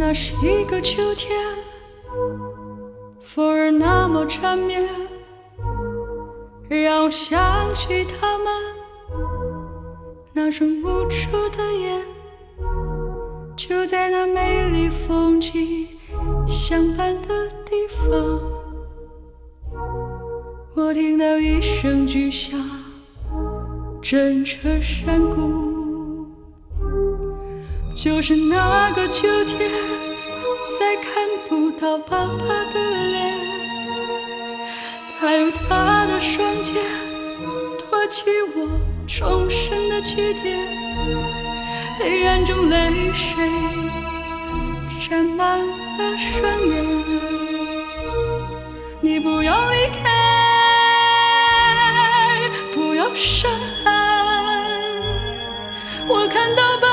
那是一个秋天，风儿那么缠绵，让我想起他们那双无助的眼。就在那美丽风景相伴的地方，我听到一声巨响，震彻山谷。就是那个秋天，再看不到爸爸的脸，他用他的双肩托起我重生的起点，黑暗中泪水沾满了双眼，你不要离开，不要伤害，我看到爸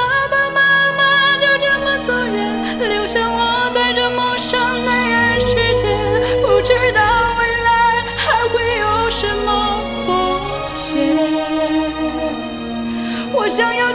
我想要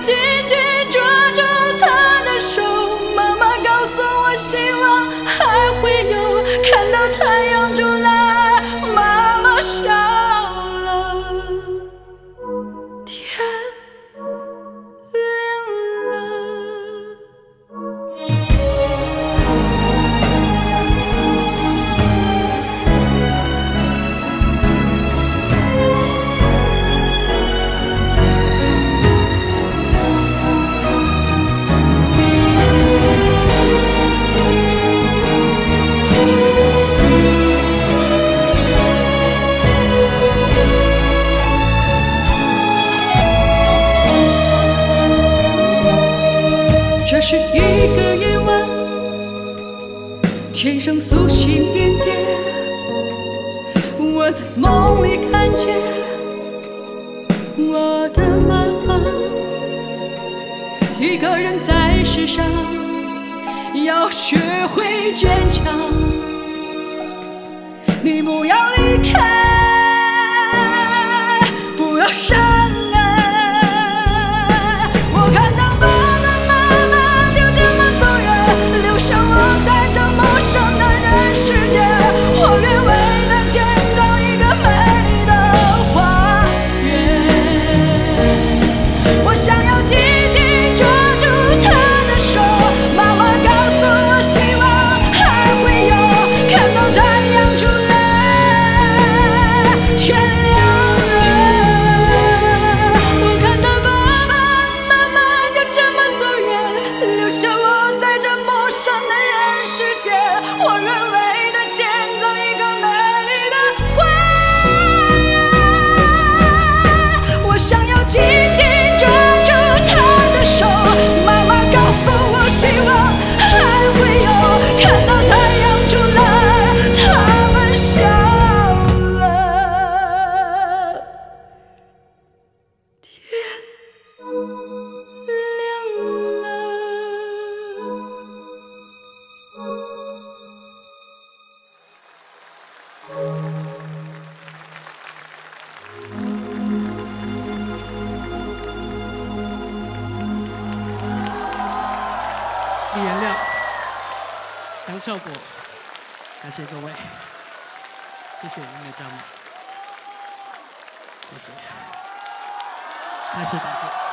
这是一个夜晚，天上繁星点点，我在梦里看见我的妈妈，一个人在世上要学会坚强，你不要李延亮、杨少国，感谢各位，谢谢音乐家们，谢谢，感谢感谢。